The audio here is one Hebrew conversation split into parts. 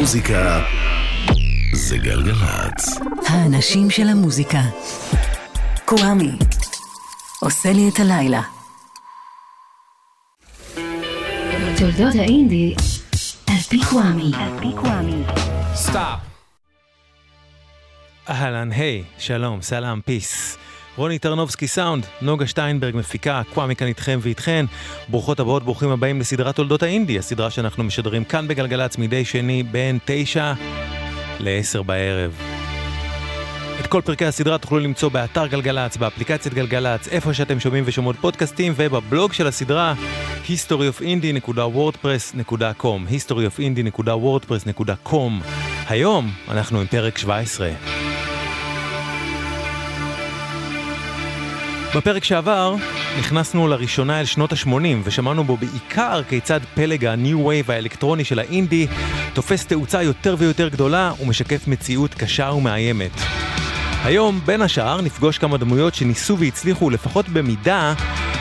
המוזיקה זה גלגלצ. האנשים של המוזיקה. קוואמי. עושה לי את הלילה. תולדות האינדי על פי קוואמי. סטארט. אהלן, היי, שלום, סלאם, פיס. רוני טרנובסקי סאונד, נוגה שטיינברג מפיקה, קוואמי כאן איתכם ואיתכן. ברוכות הבאות, ברוכים הבאים לסדרת תולדות האינדי, הסדרה שאנחנו משדרים כאן בגלגלצ מדי שני בין תשע לעשר בערב. את כל פרקי הסדרה תוכלו למצוא באתר גלגלצ, באפליקציית גלגלצ, איפה שאתם שומעים ושומעות פודקאסטים, ובבלוג של הסדרה historyofindie.wordpress.com historyofindie.wordpress.com היום אנחנו עם פרק 17. בפרק שעבר נכנסנו לראשונה אל שנות ה-80 ושמענו בו בעיקר כיצד פלג ה-New Wave האלקטרוני של האינדי תופס תאוצה יותר ויותר גדולה ומשקף מציאות קשה ומאיימת. היום, בין השאר, נפגוש כמה דמויות שניסו והצליחו, לפחות במידה,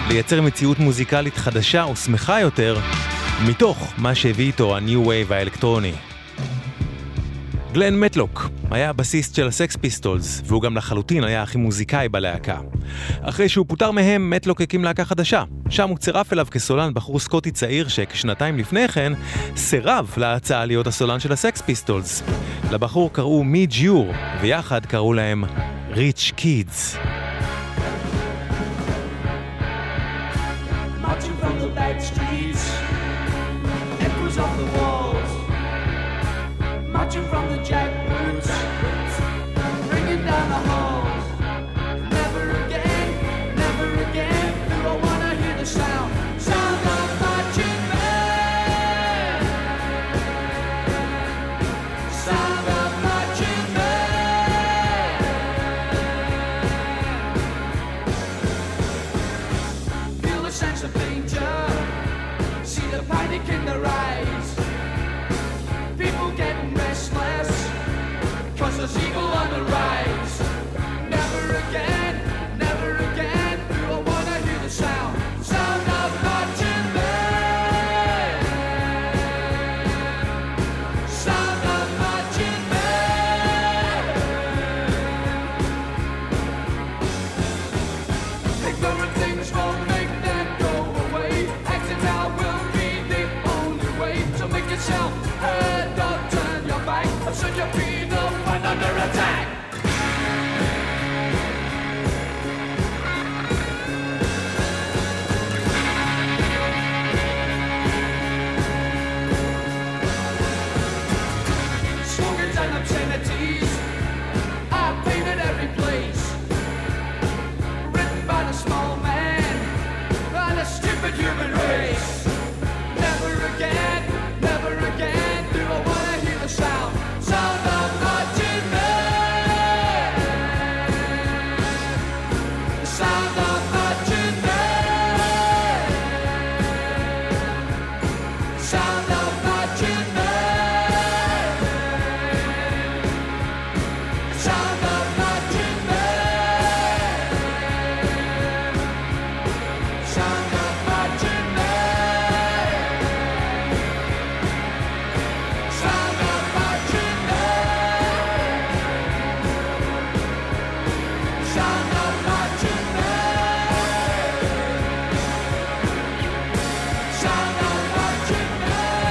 לייצר מציאות מוזיקלית חדשה ושמחה יותר, מתוך מה שהביא איתו ה-New Wave האלקטרוני. גלן מטלוק היה הבסיסט של הסקס פיסטולס, והוא גם לחלוטין היה הכי מוזיקאי בלהקה. אחרי שהוא פוטר מהם, מטלוק הקים להקה חדשה. שם הוא צירף אליו כסולן בחור סקוטי צעיר שכשנתיים לפני כן סירב להצעה להיות הסולן של הסקס פיסטולס. לבחור קראו מידג' יור, ויחד קראו להם ריץ' קידס.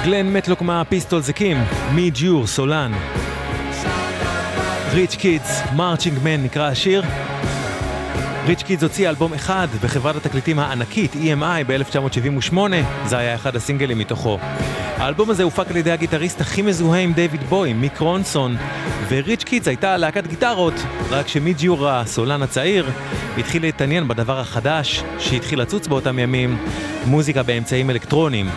גלן מטלוק מהפיסטולס הקים, מידג' יור, סולן. ריץ' קידס, Marching Men נקרא השיר. ריץ' קידס הוציא אלבום אחד בחברת התקליטים הענקית EMI ב-1978, זה היה אחד הסינגלים מתוכו. האלבום הזה הופק על ידי הגיטריסט הכי מזוהה עם דיוויד בוי, מיק רונסון, וריץ' קידס הייתה להקת גיטרות, רק שמידג' יור הסולן הצעיר התחיל להתעניין בדבר החדש שהתחיל לצוץ באותם ימים, מוזיקה באמצעים אלקטרוניים.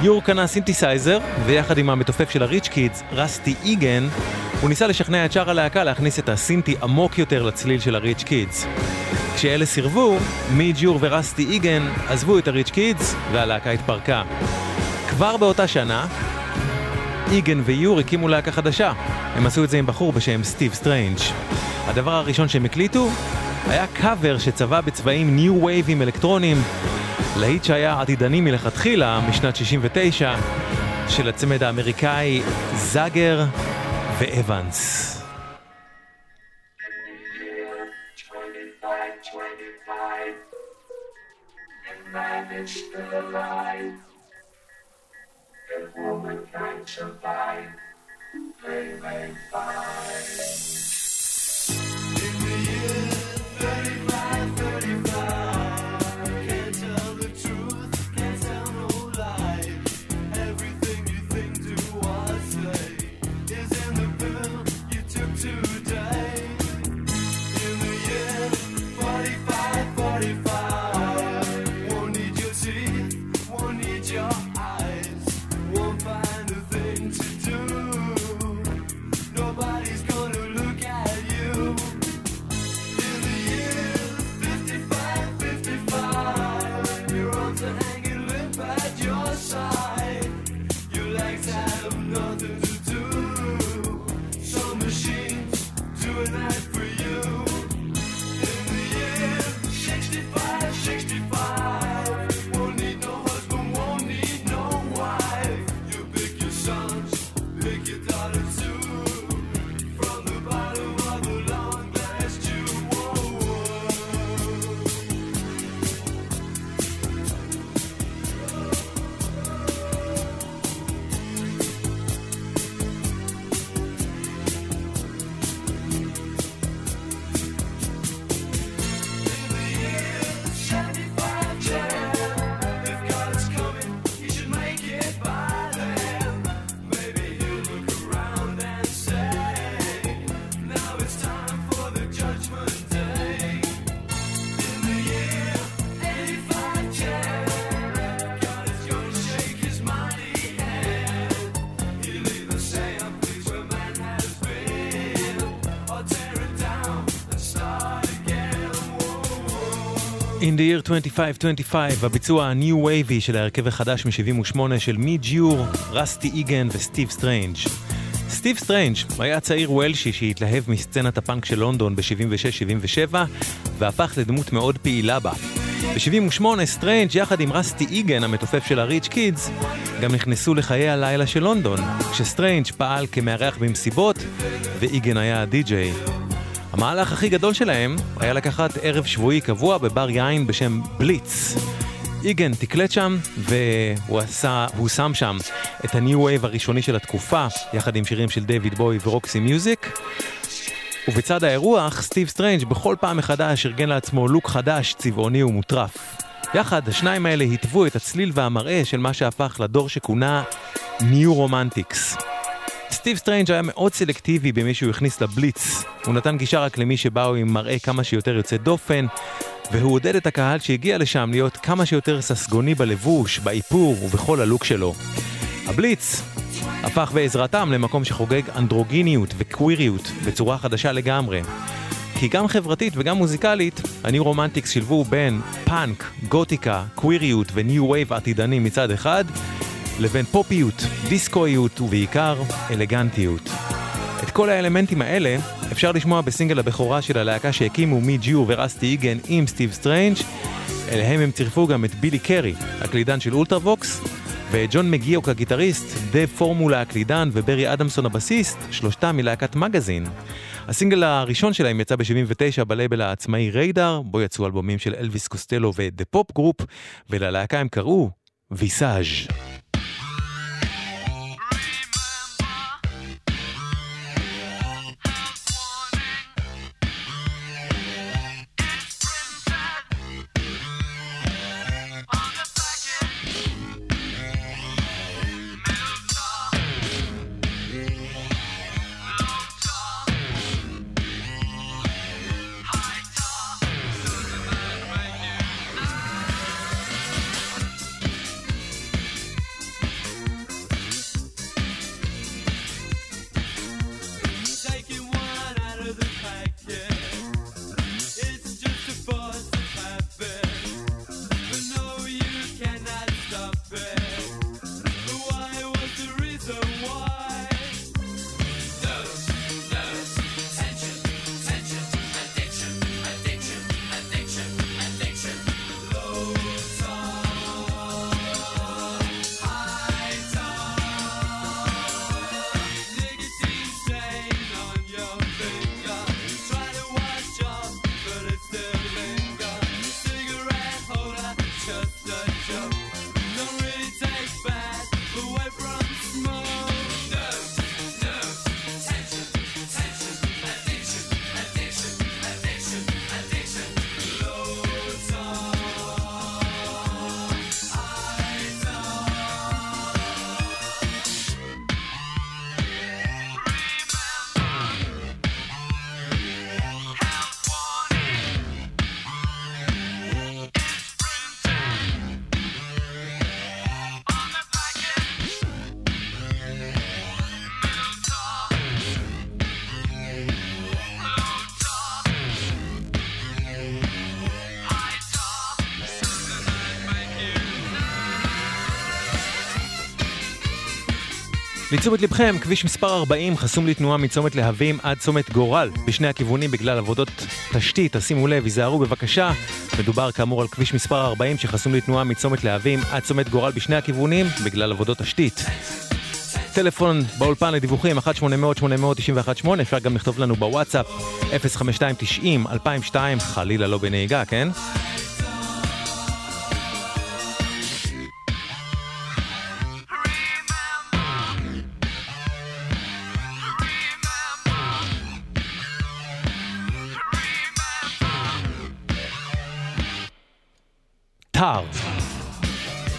יור קנה סינתסייזר, ויחד עם המתופף של הריץ' קידס, רסטי איגן, הוא ניסה לשכנע את שאר הלהקה להכניס את הסינטי עמוק יותר לצליל של הריץ' קידס. כשאלה סירבו, מידג' יור ורסטי איגן עזבו את הריץ' קידס, והלהקה התפרקה. כבר באותה שנה, איגן ויור הקימו להקה חדשה. הם עשו את זה עם בחור בשם סטיב סטריינג'. הדבר הראשון שהם הקליטו היה קאבר שצבע בצבעים ניו וייבים אלקטרוניים, להיט שהיה עתידני מלכתחילה, משנת 69, של הצמד האמריקאי זאגר ואבנס. Nobody's In the year 2525, הביצוע ה-New Wave-י של ההרכב החדש מ-78 של מידג' יור, רסטי איגן וסטיב סטרנג'. סטיב סטרנג' היה צעיר וולשי שהתלהב מסצנת הפאנק של לונדון ב-76-77 והפך לדמות מאוד פעילה בה. ב-78 סטרנג' יחד עם רסטי איגן המתופף של הריץ' קידס גם נכנסו לחיי הלילה של לונדון, כשסטרנג' פעל כמארח במסיבות ואיגן היה הדי-ג'יי. המהלך הכי גדול שלהם היה לקחת ערב שבועי קבוע בבר יין בשם בליץ. איגן תקלט שם, והוא עשה, והוא שם שם את ה-New Wave הראשוני של התקופה, יחד עם שירים של דיוויד בוי ורוקסי מיוזיק. ובצד האירוח, סטיב סטרנג' בכל פעם מחדש ארגן לעצמו לוק חדש, צבעוני ומוטרף. יחד, השניים האלה חיטבו את הצליל והמראה של מה שהפך לדור שכונה New Romantics. סטיב סטרנג' היה מאוד סלקטיבי במי שהוא הכניס לבליץ. הוא נתן גישה רק למי שבאו עם מראה כמה שיותר יוצא דופן, והוא עודד את הקהל שהגיע לשם להיות כמה שיותר ססגוני בלבוש, באיפור ובכל הלוק שלו. הבליץ הפך בעזרתם למקום שחוגג אנדרוגיניות וקוויריות בצורה חדשה לגמרי. כי גם חברתית וגם מוזיקלית, ה-New Romantics שילבו בין פאנק, גותיקה, קוויריות ו-New Wave עתידני מצד אחד, לבין פופיות, דיסקואיות ובעיקר אלגנטיות. את כל האלמנטים האלה אפשר לשמוע בסינגל הבכורה של הלהקה שהקימו מידג' יור ורסטי איגן עם סטיב סטרנג', אליהם הם צירפו גם את בילי קרי, הקלידן של אולטרווקס, ואת ג'ון מגיוק הגיטריסט, דייב פורמולה הקלידן וברי אדמסון הבסיסט, שלושתם מלהקת מגזין. הסינגל הראשון שלהם יצא ב-79 בלייבל העצמאי ריידאר, בו יצאו אלבומים של אלביס קוסטלו ודה פופ גרופ, וללהקה הם קראו ויסאז'. לתשומת לבכם, כביש מספר 40 חסום לתנועה מצומת להבים עד צומת גורל בשני הכיוונים בגלל עבודות תשתית, תשימו לב, היזהרו בבקשה. מדובר כאמור על כביש מספר 40 שחסום לתנועה מצומת להבים עד צומת גורל בשני הכיוונים בגלל עבודות תשתית. טלפון באולפן לדיווחים 1-800-891-8, אפשר גם לכתוב לנו בוואטסאפ 05290-2002, חלילה לא בנהיגה, כן?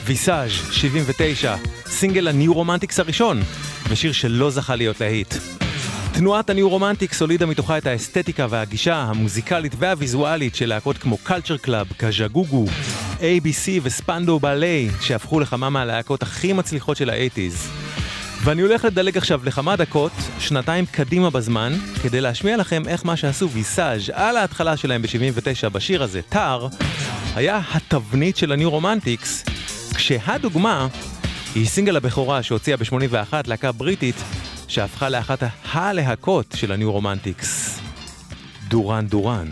ויסאז' 79, סינגל ה-New Romantics הראשון, ושיר שלא זכה להיות להיט. תנועת ה-New Romantics הולידה מתוכה את האסתטיקה והגישה המוזיקלית והוויזואלית של להקות כמו קלצ'ר קלאב, קאג'גוגו, ABC וספנדאו באלה, שהפכו לכמה מהלהקות הכי מצליחות של האייטיז. ואני הולך לדלג עכשיו לכמה דקות, שנתיים קדימה בזמן, כדי להשמיע לכם איך מה שעשו ויסאז' על ההתחלה שלהם ב-79 בשיר הזה, Tar, היה התבנית של ה-New Romantics, כשהדוגמה היא סינגל הבכורה שהוציאה ב-81 להקה בריטית, שהפכה לאחת הלהקות של ה-New Romantics, דורן דורן.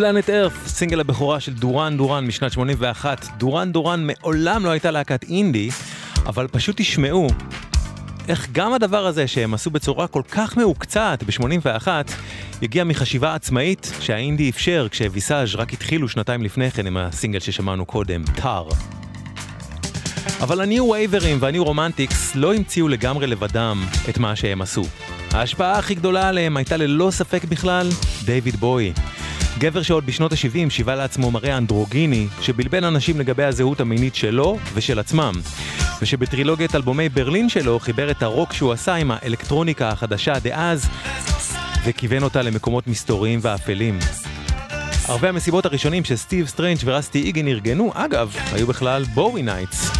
Planet Earth, סינגל הבכורה של דורן דורן משנת 81. דורן דורן מעולם לא הייתה להקת אינדי, אבל פשוט תשמעו איך גם הדבר הזה שהם עשו בצורה כל כך מהוקצעת ב-81, הגיע מחשיבה עצמאית שהאינדי אפשר כשוויסאז' רק התחילו שנתיים לפני כן עם הסינגל ששמענו קודם, Tar. אבל הניו וייברים וה-New Romantics לא המציאו לגמרי לבדם את מה שהם עשו. ההשפעה הכי גדולה עליהם הייתה ללא ספק בכלל דיוויד בוי. גבר שעוד בשנות ה-70 שיווה לעצמו מראה אנדרוגיני שבלבל אנשים לגבי הזהות המינית שלו ושל עצמם, ושבטרילוגיית אלבומי ברלין שלו חיבר את הרוק שהוא עשה עם האלקטרוניקה החדשה דאז וכיוון אותה למקומות מסתוריים ואפלים. ערבי המסיבות הראשונים שסטיב סטרנג' ורסטי איגן ארגנו, אגב, היו בכלל Bowie Nights.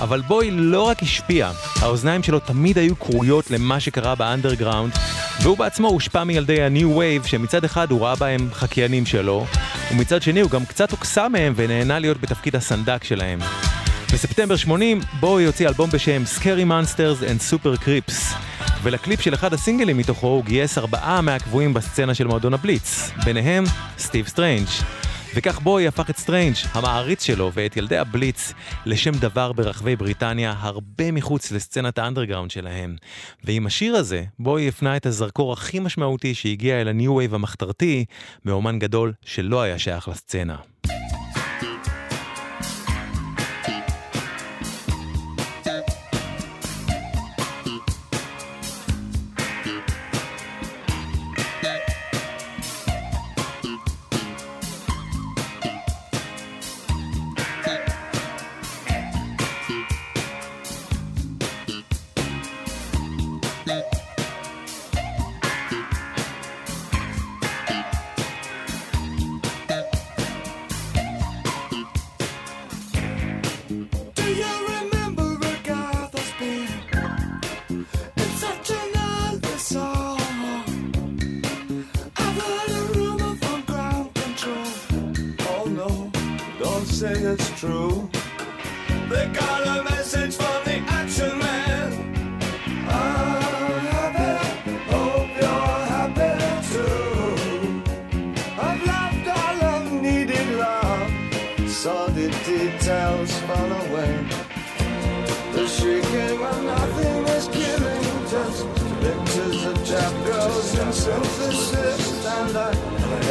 אבל בוי לא רק השפיע, האוזניים שלו תמיד היו כרויות למה שקרה באנדרגראונד, והוא בעצמו הושפע מילדי ה-New Wave, שמצד אחד הוא ראה בהם חקיינים שלו, ומצד שני הוא גם קצת הוקסם מהם ונהנה להיות בתפקיד הסנדק שלהם. בספטמבר 80 בוי הוציא אלבום בשם Scary Monsters and Super Creeps, ולקליפ של אחד הסינגלים מתוכו הוא גייס ארבעה מהקבועים בסצנה של מועדון הבליץ, ביניהם סטיב סטרנג'. וכך בוי הפך את סטרנג', המעריץ שלו, ואת ילדי הבליץ, לשם דבר ברחבי בריטניה, הרבה מחוץ לסצנת האנדרגראונד שלהם. ועם השיר הזה, בוי הפנה את הזרקור הכי משמעותי שהגיע אל ה-New Wave המחתרתי, מאומן גדול שלא היה שייך לסצנה. I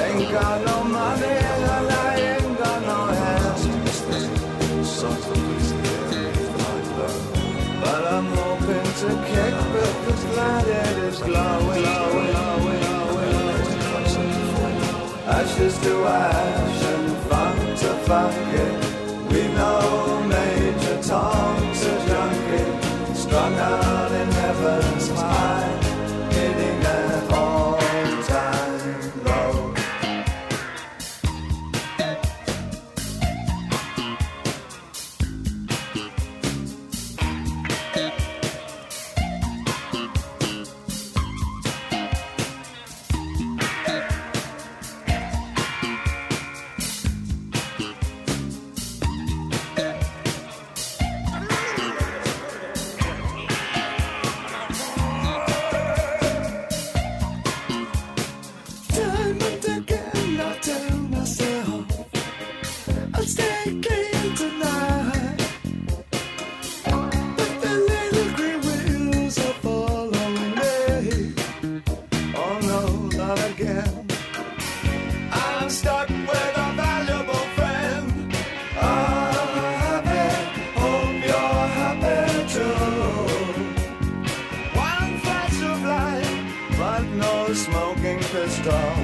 ain't got no money and I ain't got no. But I'm hoping to glowing. Ashes to ash and funk to funk it. We know Major Tom's a junkie, strung out in heaven's high, star.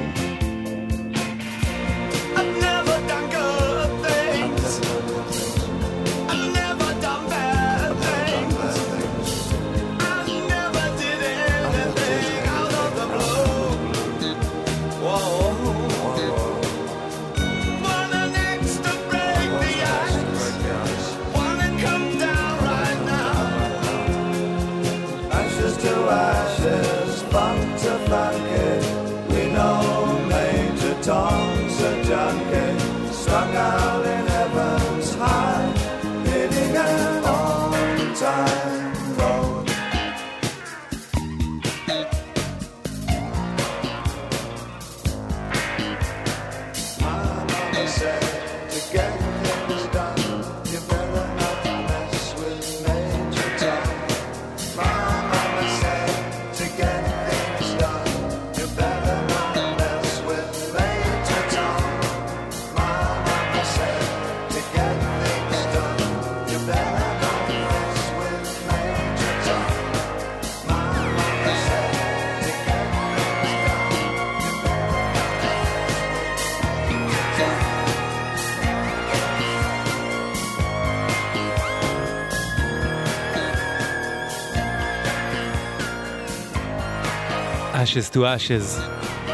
Ashes to Ashes,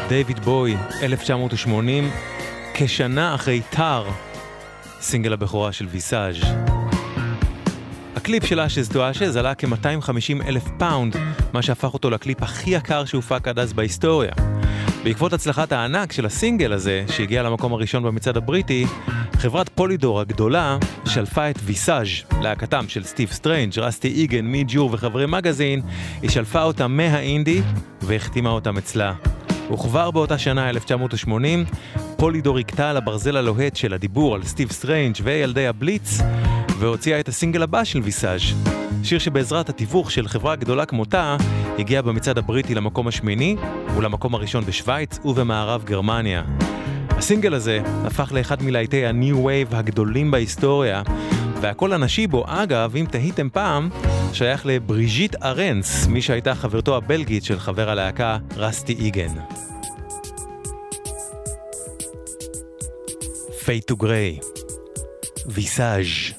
דייוויד בוי, 1980, כשנה אחרי Tar, סינגל הבכורה של ויסאז'. הקליפ של Ashes to Ashes עלה כ-250 אלף פאונד, מה שהפך אותו לקליפ הכי יקר שהופק עד אז בהיסטוריה. בעקבות הצלחת הענק של הסינגל הזה, שהגיע למקום הראשון במצעד הבריטי, חברת פולידור הגדולה שלפה את ויסאז', להקתם של סטיב סטרנג', רסטי איגן, מידג' יור וחברי מגזין, היא שלפה אותם מהאינדי והחתימה אותם אצלה. וכבר באותה שנה, 1980, פולידור הכתה על הברזל הלוהט של הדיבור על סטיב סטרנג' וילדי הבליץ, והוציאה את הסינגל הבא של ויסאז', שיר שבעזרת התיווך של חברה גדולה כמותה, הגיע במצעד הבריטי למקום השמיני ולמקום הראשון בשוויץ ובמערב גרמניה. הסינגל הזה הפך לאחד מלהיטי ה-New Wave הגדולים בהיסטוריה, והקול הנשי בו, אגב, אם תהיתם פעם, שייך לבריז'יט ארנס, מי שהייתה חברתו הבלגית של חבר הלהקה רסטי איגן. To Grey, ויסאז'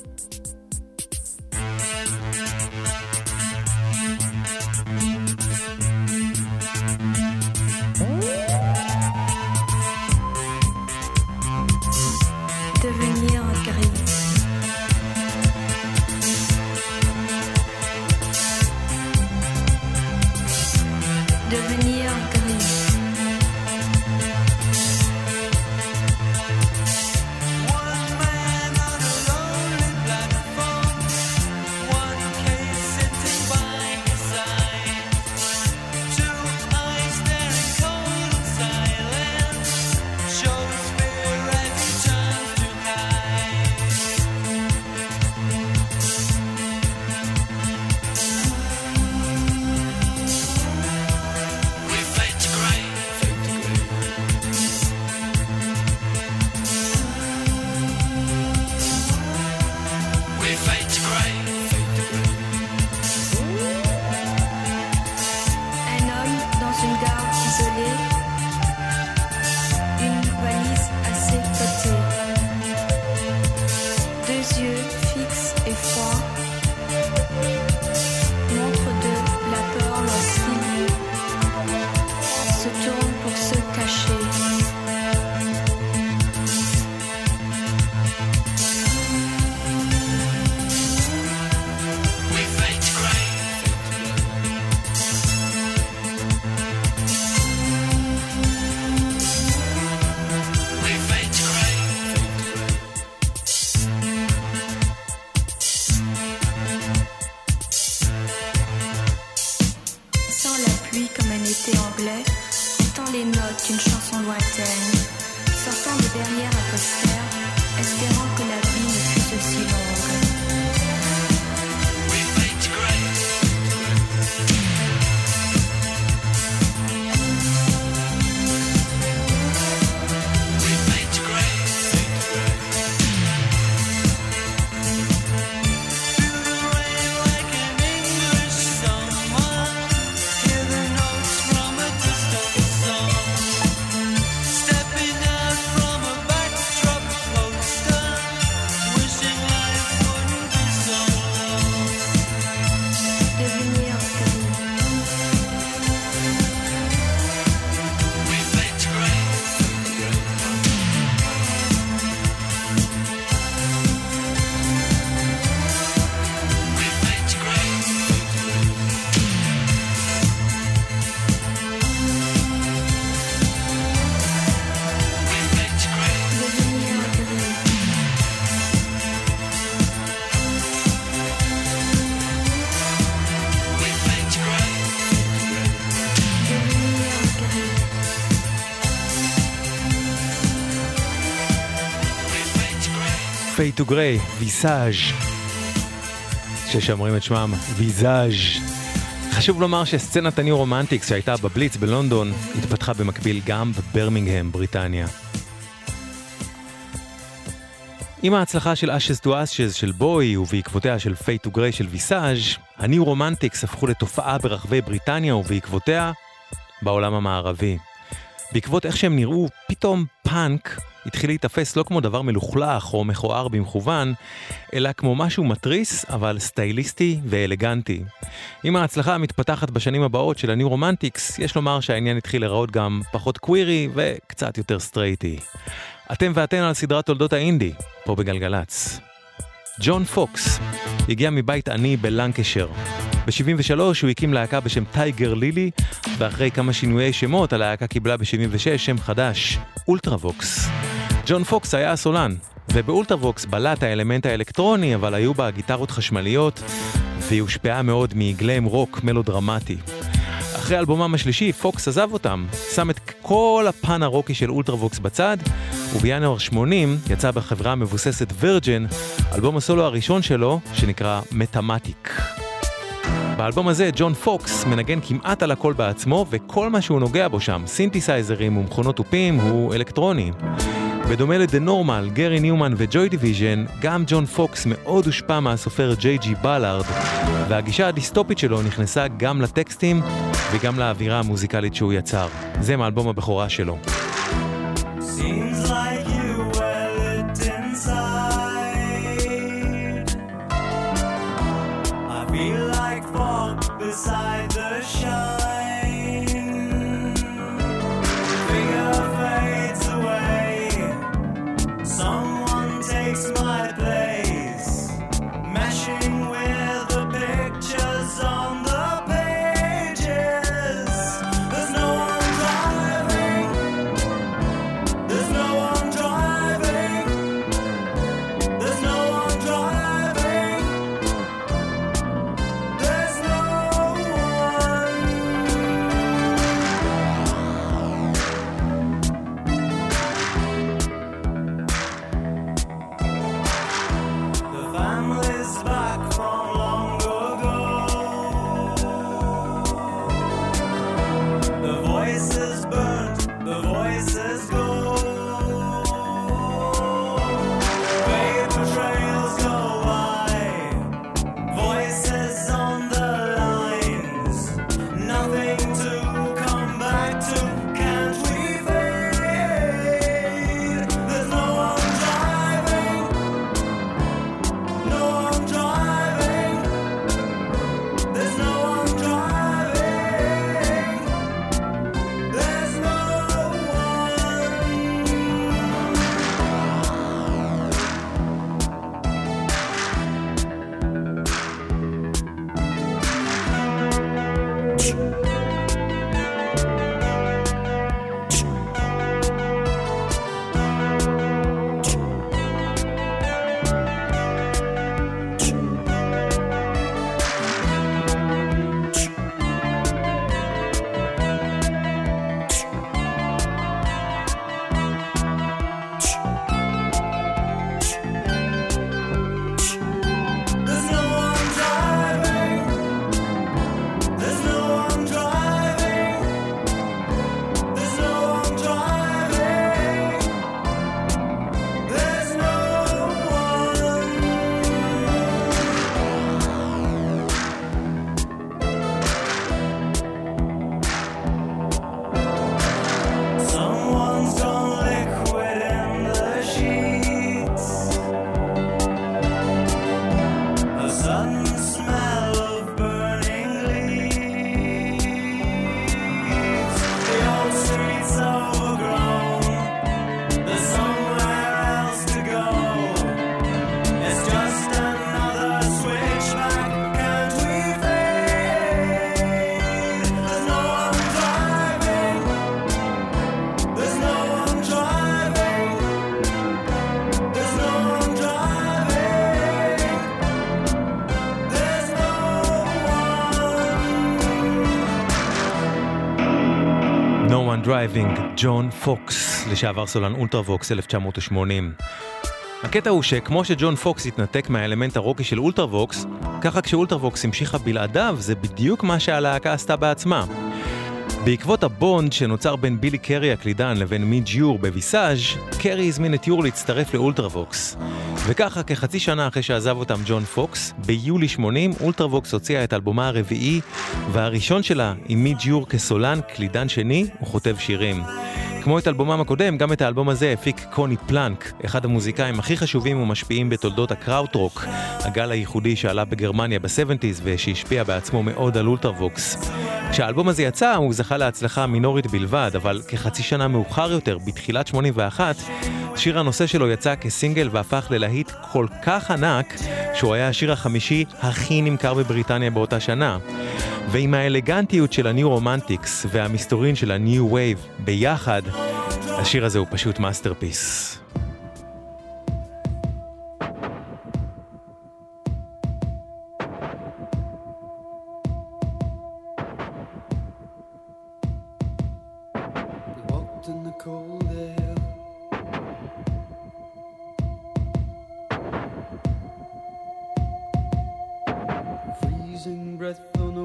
to Grey, ויסאז' שאומרים את שמם ויזאז'. חשוב לומר שסצנת ה-New Romantics שהייתה בבליץ בלונדון התפתחה במקביל גם בברמינגהם, בריטניה. עם ההצלחה של Ashes to Ashes של בואי ובעקבותיה של Fade to Grey של ויסאז', ה-New Romantics הפכו לתופעה ברחבי בריטניה ובעקבותיה בעולם המערבי. בעקבות איך שהם נראו, פתאום פאנק התחיל להיתפס לא כמו דבר מלוכלך או מכוער במכוון, אלא כמו משהו מתריס, אבל סטייליסטי ואלגנטי. עם ההצלחה המתפתחת בשנים הבאות של ה-New Romantics, יש לומר שהעניין התחיל להיראות גם פחות קווירי וקצת יותר סטרייטי. אתם ואתן על סדרת תולדות האינדי, פה בגלגלצ. ג'ון פוקס הגיע מבית עני בלנקשר. ב-73 הוא הקים להקה בשם Tiger Lily, ואחרי כמה שינויי שמות הלהקה קיבלה ב-76 שם חדש, אולטרווקס. ג'ון פוקס היה הסולן, ובאולטרווקס בלט האלמנט האלקטרוני, אבל היו בה גיטרות חשמליות, והיא הושפעה מאוד מגלם רוק מלודרמטי. אחרי אלבומם השלישי, פוקס עזב אותם, שם את כל הפן הרוקי של אולטרווקס בצד, ובינואר 80 יצא בחברה המבוססת וירג'ן, אלבום הסולו הראשון שלו, שנקרא Metamatic. באלבום הזה ג'ון פוקס מנגן כמעט על הכל בעצמו, וכל מה שהוא נוגע בו שם, סינתסייזרים ומכונות תופים, הוא אלקטרוני. בדומה ל-The Normal, גרי ניומן וג'וי דיוויז'ן, גם ג'ון פוקס מאוד הושפע מהסופר ג'יי ג'י בלארד, והגישה הדיסטופית שלו נכנסה גם לטקסטים וגם לאווירה המוזיקלית שהוא יצר. זה מאלבום הבכורה שלו. Seems beside Driving, ג'ון פוקס, לשעבר סולן אולטרווקס 1980. הקטע הוא שכמו שג'ון פוקס התנתק מהאלמנט הרוקי של אולטרווקס, ככה כשאולטרווקס המשיכה בלעדיו, זה בדיוק מה שהלהקה עשתה בעצמה. בעקבות ה-bond שנוצר בין בילי קרי הקלידן לבין מידג' יור בוויסאז', קרי הזמין את יור להצטרף לאולטרווקס. וככה, כחצי שנה אחרי שעזב אותם ג'ון פוקס, ביולי 80 אולטרווקס הוציאה את אלבומה הרביעי, והראשון שלה עם מידג' יור כסולן, קלידן שני וכותב שירים. כמו את אלבומם הקודם, גם את האלבום הזה הפיק קוני פלנק, אחד המוזיקאים הכי חשובים ומשפיעים בתולדות הקראוטרוק, הגל הייחודי שעלה בגרמניה ב-70's ושהשפיע בעצמו מאוד על אולטרווקס. כשהאלבום הזה יצא, הוא זכה להצלחה מינורית בלבד, אבל כחצי שנה מאוחר יותר, בתחילת 81, שיר הנושא שלו יצא כסינגל והפך ללהיט כל כך ענק, שהוא היה השיר החמישי הכי נמכר בבריטניה באותה שנה. ועם האלגנטיות של ה-New Romantics והמסתורין של ה-New Wave ביחד, השיר הזה הוא פשוט masterpiece. breath on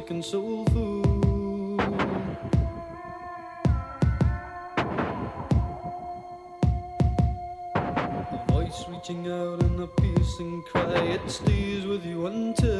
mystic and soulful. A voice reaching out in a piercing cry, it stays with you until.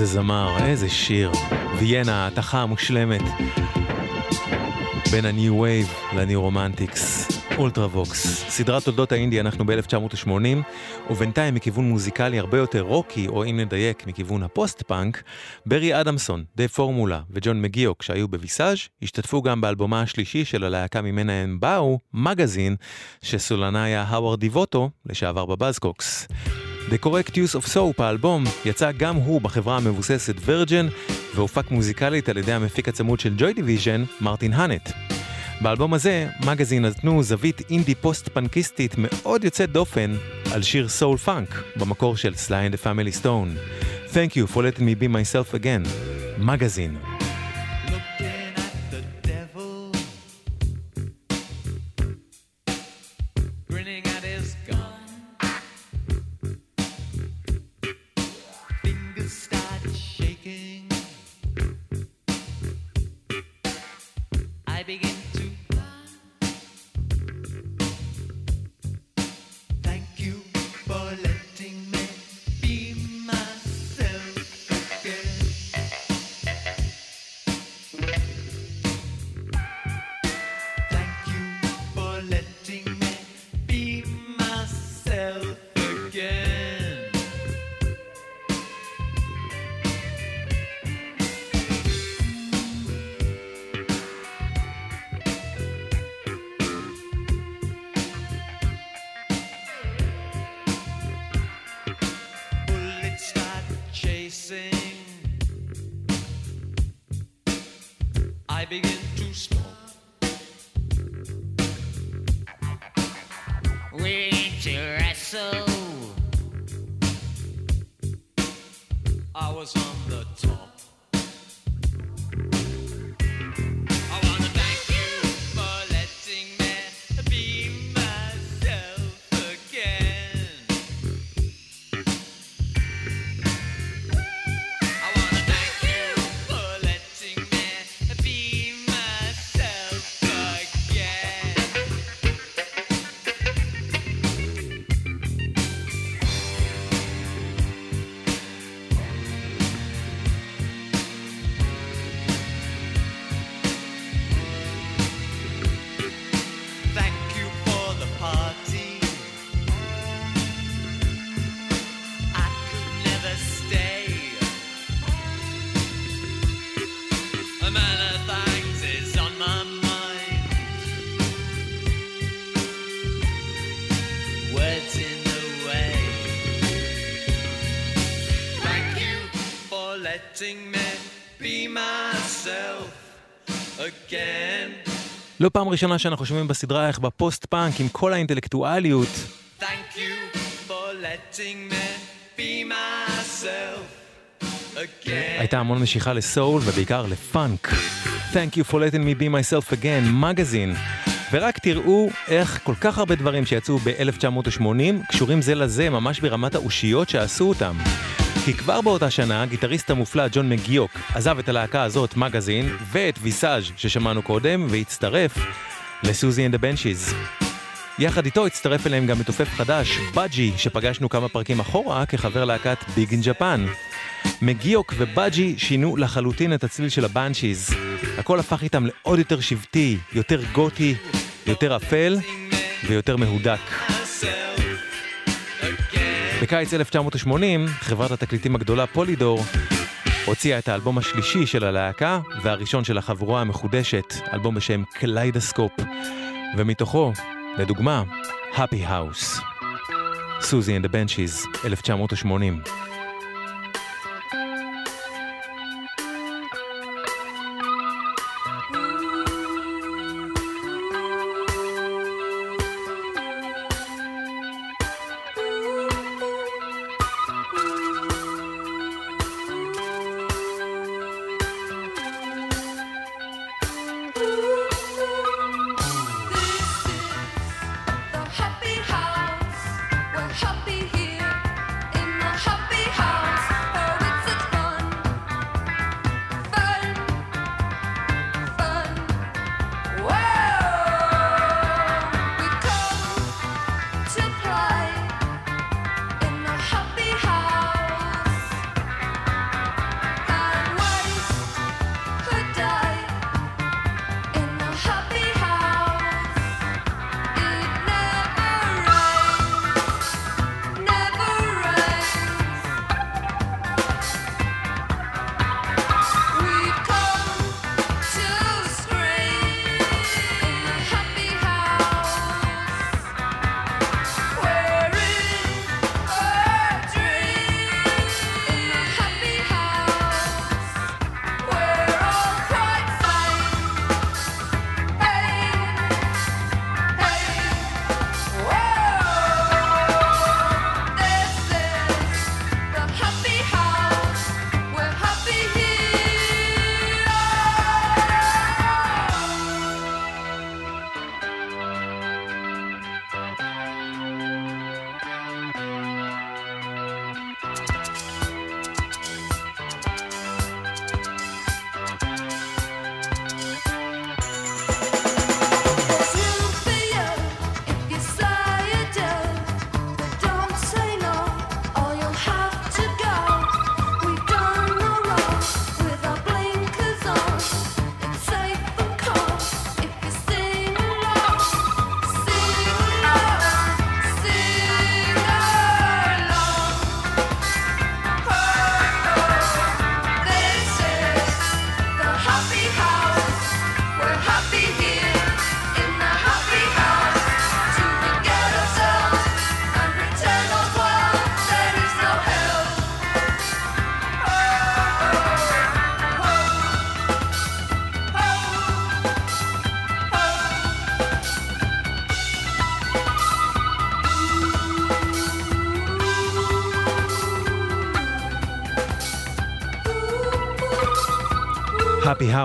איזה זמר, איזה שיר. ויאנה, ההתכה המושלמת. בין ה-New Wave ל-New Romantics. אולטרווקס. סדרת תולדות האינדי אנחנו ב-1980, ובינתיים מכיוון מוזיקלי הרבה יותר רוקי, או אם נדייק, מכיוון הפוסט-פאנק, ברי אדמסון, דייב פורמולה וג'ון מגיוק, כשהיו בוויסאז', השתתפו גם באלבומה השלישי של הלהקה ממנה הם באו, מגזין, שסולנה האווארד דיבוטו, לשעבר בבאזקוקס. The Correct Use of Soap, האלבום, יצא גם הוא בחברה המבוססת וירג'ן, והופק מוזיקלית על ידי המפיק הצמוד של ג'וי דיוויז'ן, מרטין האנט. באלבום הזה, מגזין נתנו זווית אינדי פוסט-פנקיסטית מאוד יוצאת דופן על שיר סול פאנק, במקור של Sly and Family Stone. Thank you for letting me be myself again. מגזין. לא פעם ראשונה שאנחנו שומעים בסדרה איך בפוסט פאנק עם כל האינטלקטואליות Thank you for letting me be myself again. הייתה המון משיכה לסול ובעיקר לפאנק. Thank you for letting me be myself again, מגזין. ורק תראו איך כל כך הרבה דברים שיצאו ב-1980 קשורים זה לזה ממש ברמת האושיות שעשו אותם. כי כבר באותה שנה הגיטריסט המופלא ג'ון מגיוק עזב את הלהקה הזאת, מגזין, ואת ויסאז' ששמענו קודם, והצטרף ל-Siouxsie and ה-Banshees. יחד איתו הצטרף אליהם גם מתופף חדש, בג'י, שפגשנו כמה פרקים אחורה כחבר להקת Big in Japan. מגיוק ובג'י שינו לחלוטין את הצליל של הבנשיז. הכל הפך איתם לעוד יותר שבטי, יותר גותי, יותר אפל ויותר מהודק. בקיץ 1980, חברת התקליטים הגדולה פולידור הוציאה את האלבום השלישי של הלהקה והראשון של החבורה המחודשת, אלבום בשם Kaleidoscope, ומתוכו, לדוגמה, Happy House. סוזי the Benchies, 1980.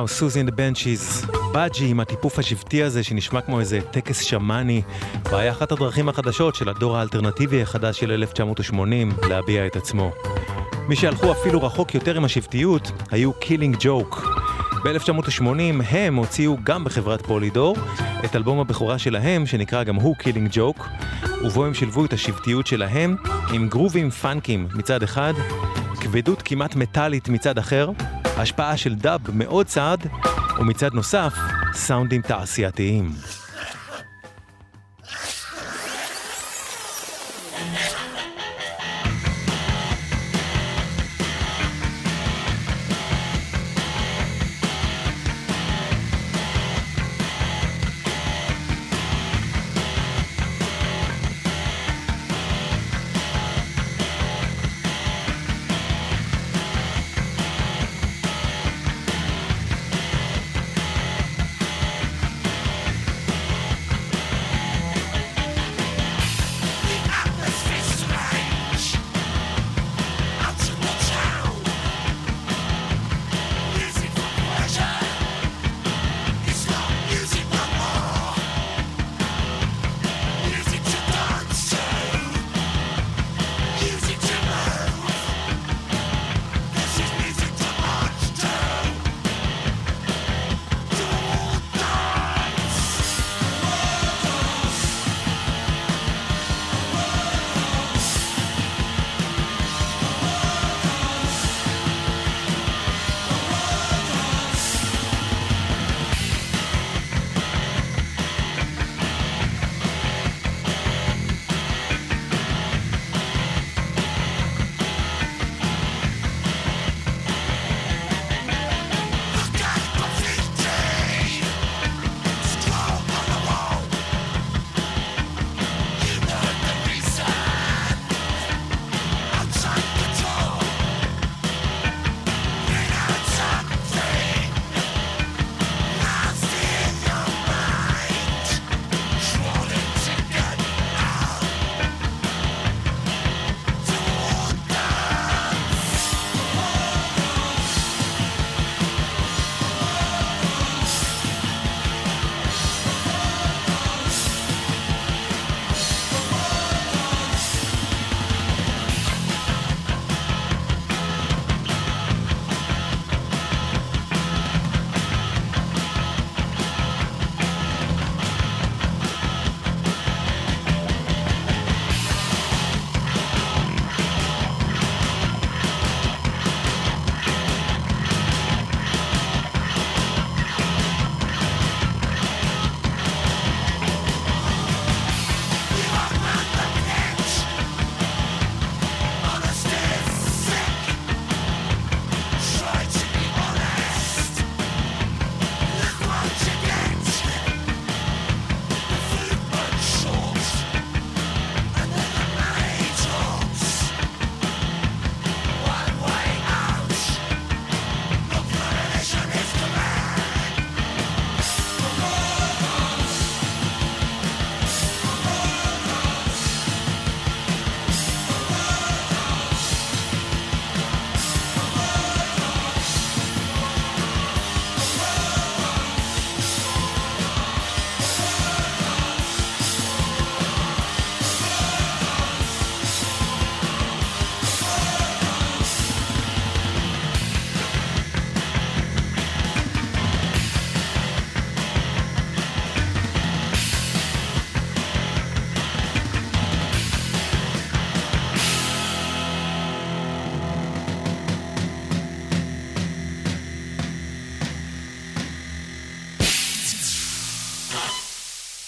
House, Siouxsie the Banshees, בג'י עם הטיפוף השבטי הזה שנשמע כמו איזה טקס שמאני, והיה אחת הדרכים החדשות של הדור האלטרנטיבי החדש של 1980 להביע את עצמו. מי שהלכו אפילו רחוק יותר עם השבטיות היו Killing Joke. ב-1980 הם הוציאו גם בחברת פולידור את אלבום הבכורה שלהם שנקרא גם הוא Killing Joke ובו הם שילבו את השבטיות שלהם עם גרובים פאנקיים מצד אחד, כבדות כמעט מטאלית מצד אחר, השפעה של דאב מאוד צעד ומצד נוסף סאונדים תעשייתיים.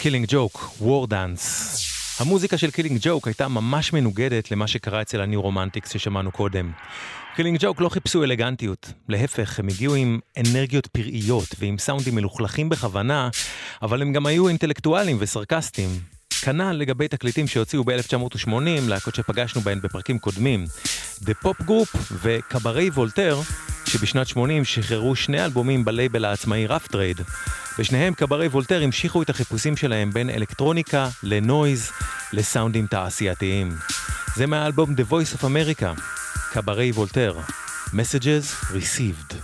Killing Joke, Wardance. המוזיקה של Killing Joke הייתה ממש מנוגדת למה שקרה אצל ה New Romantics ששמענו קודם. Killing Joke לא חיפשו אלגנטיות, להפך, הם הגיעו עם אנרגיות פראיות ועם סאונדים מלוכלכים בכוונה, אבל הם גם היו אינטלקטואלים וסרקסטיים. כנ"ל לגבי תקליטים שהוציאו ב-1980, להקות שפגשנו בהן בפרקים קודמים. The Pop Group ו Cabaret Voltaire, שבשנת 80 שחררו שני אלבומים בלייבל העצמאי Rough Trade. בשניהם קברי וולטר המשיכו את החיפושים שלהם בין אלקטרוניקה לנויז לסאונדים תעשייתיים. זה מהאלבום The Voice of America, קברי וולטר, Messages Received.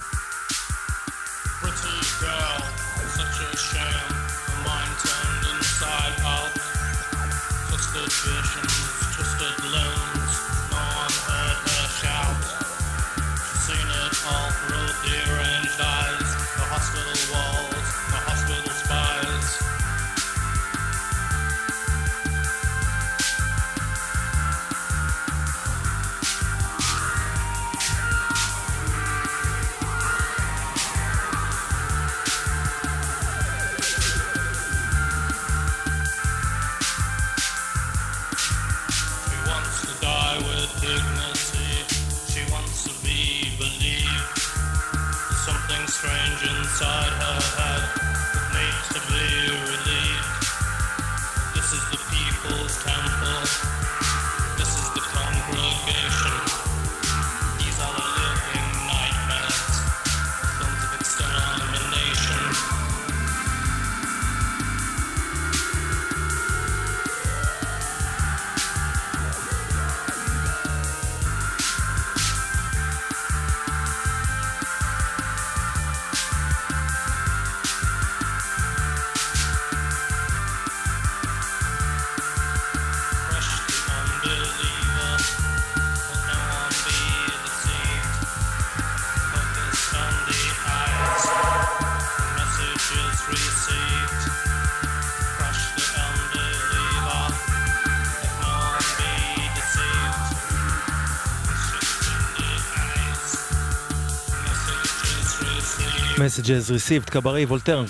Messages Received. Cabaret Voltaire,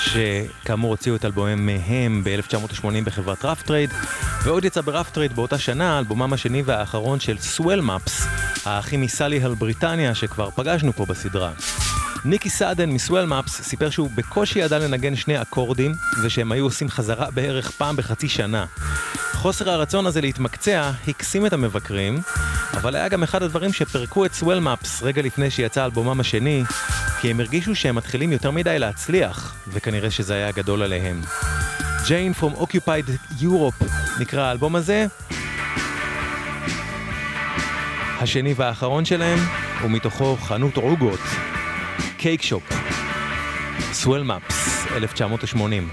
שכאמור הוציאו את אלבומיהם מהם ב-1980 בחברת Rough Trade, ועוד יצא ב Rough Trade באותה שנה, אלבומם השני והאחרון של Swell Maps, האחים מסוליהל בריטניה, שכבר פגשנו פה בסדרה. ניקי סאדן מ Swell Maps סיפר שהוא בקושי ידע לנגן שני אקורדים, ושהם היו עושים חזרה בערך פעם בחצי שנה. חוסר הרצון הזה להתמקצע הקסים את המבקרים, אבל היה גם אחד הדברים שפירקו את Swell Maps רגע לפני שיצא אלבומם השני, כי הם הרגישו שהם מתחילים יותר מדי להצליח, וכנראה שזה היה גדול עליהם. Jane from Occupied Europe נקרא האלבום הזה. השני והאחרון שלהם, ומתוכו חנות עוגות, קייק שופ, סוול מפס, 1980.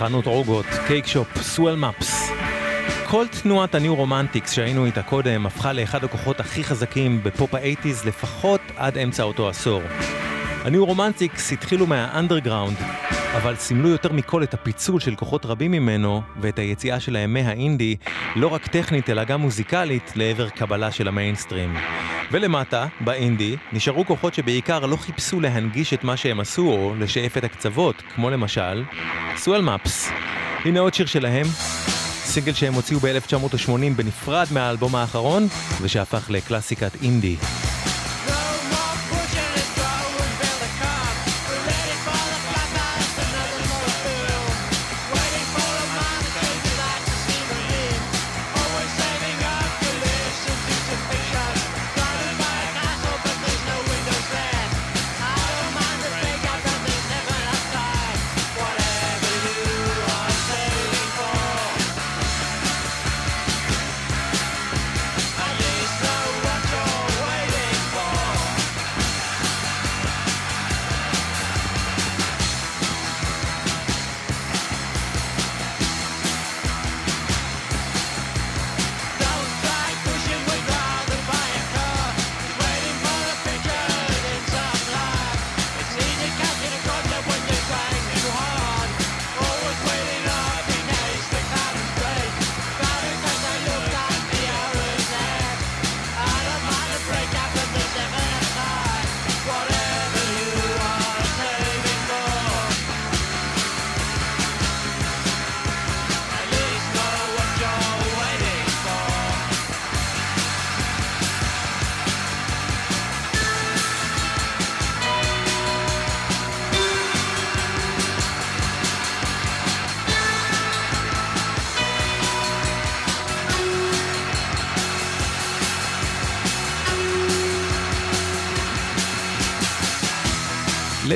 חנות עוגות, Cake Shop, Swell Maps. כל תנועת ה New Romantics שהיינו איתה קודם הפכה לאחד הכוחות הכי חזקים בפופ האייטיז לפחות עד אמצע אותו עשור. ה New Romantics התחילו מהאנדרגראונד, אבל סימלו יותר מכל את הפיצול של כוחות רבים ממנו ואת היציאה שלהם מהאינדי, לא רק טכנית אלא גם מוזיקלית, לעבר קבלה של המיינסטרים. ולמטה, באינדי, נשארו כוחות שבעיקר לא חיפשו להנגיש את מה שהם עשו או לשייף את הקצוות, כמו למשל סוול מפס. הנה עוד שיר שלהם, סינגל שהם הוציאו ב-1980 בנפרד מהאלבום האחרון, ושהפך לקלאסיקת אינדי.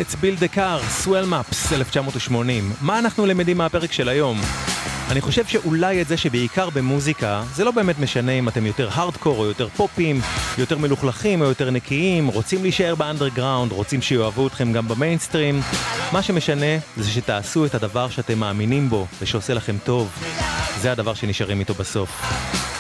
Let's Build a Car, Swell Maps, 1980. מה אנחנו למדים מהפרק של היום? אני חושב שאולי את זה שבעיקר במוזיקה, זה לא באמת משנה אם אתם יותר הארדקור או יותר פופים, יותר מלוכלכים או יותר נקיים, רוצים להישאר באנדרגראונד, רוצים שיאהבו אתכם גם במיינסטרים. מה שמשנה זה שתעשו את הדבר שאתם מאמינים בו ושעושה לכם טוב. זה הדבר שנשארים איתו בסוף.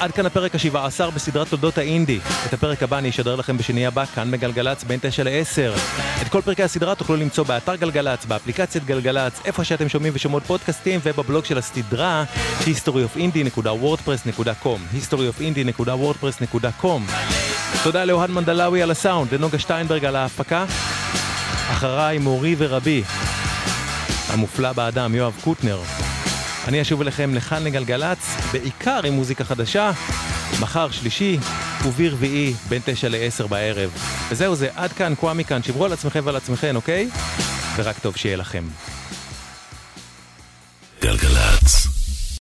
עד כאן הפרק השבעה עשר בסדרת תולדות האינדי. את הפרק הבא אני אשדר לכם בשני הבא, כאן בגלגלצ, בין תשע לעשר. את כל פרקי הסדרה תוכלו למצוא באתר גלגלצ, באפליקציית גלגלצ, איפה שאתם שומעים ושומעות פודקאסטים, ובבלוג של הסדרה, historyofindie.wordpress.com historyofindie.wordpress.com תודה לאוהד מנדלאווי על הסאונד, לנוגה שטיינברג על ההפקה. אחריי מורי ורבי, המופלא באדם יואב קוטנר. אני אשוב אליכם לכאן לגלגלצ, בעיקר עם מוזיקה חדשה, מחר שלישי וברביעי בין תשע לעשר בערב. וזהו זה, עד כאן, כוואמי כאן, שברו על עצמכם ועל עצמכם, אוקיי? ורק טוב שיהיה לכם. גלגלצ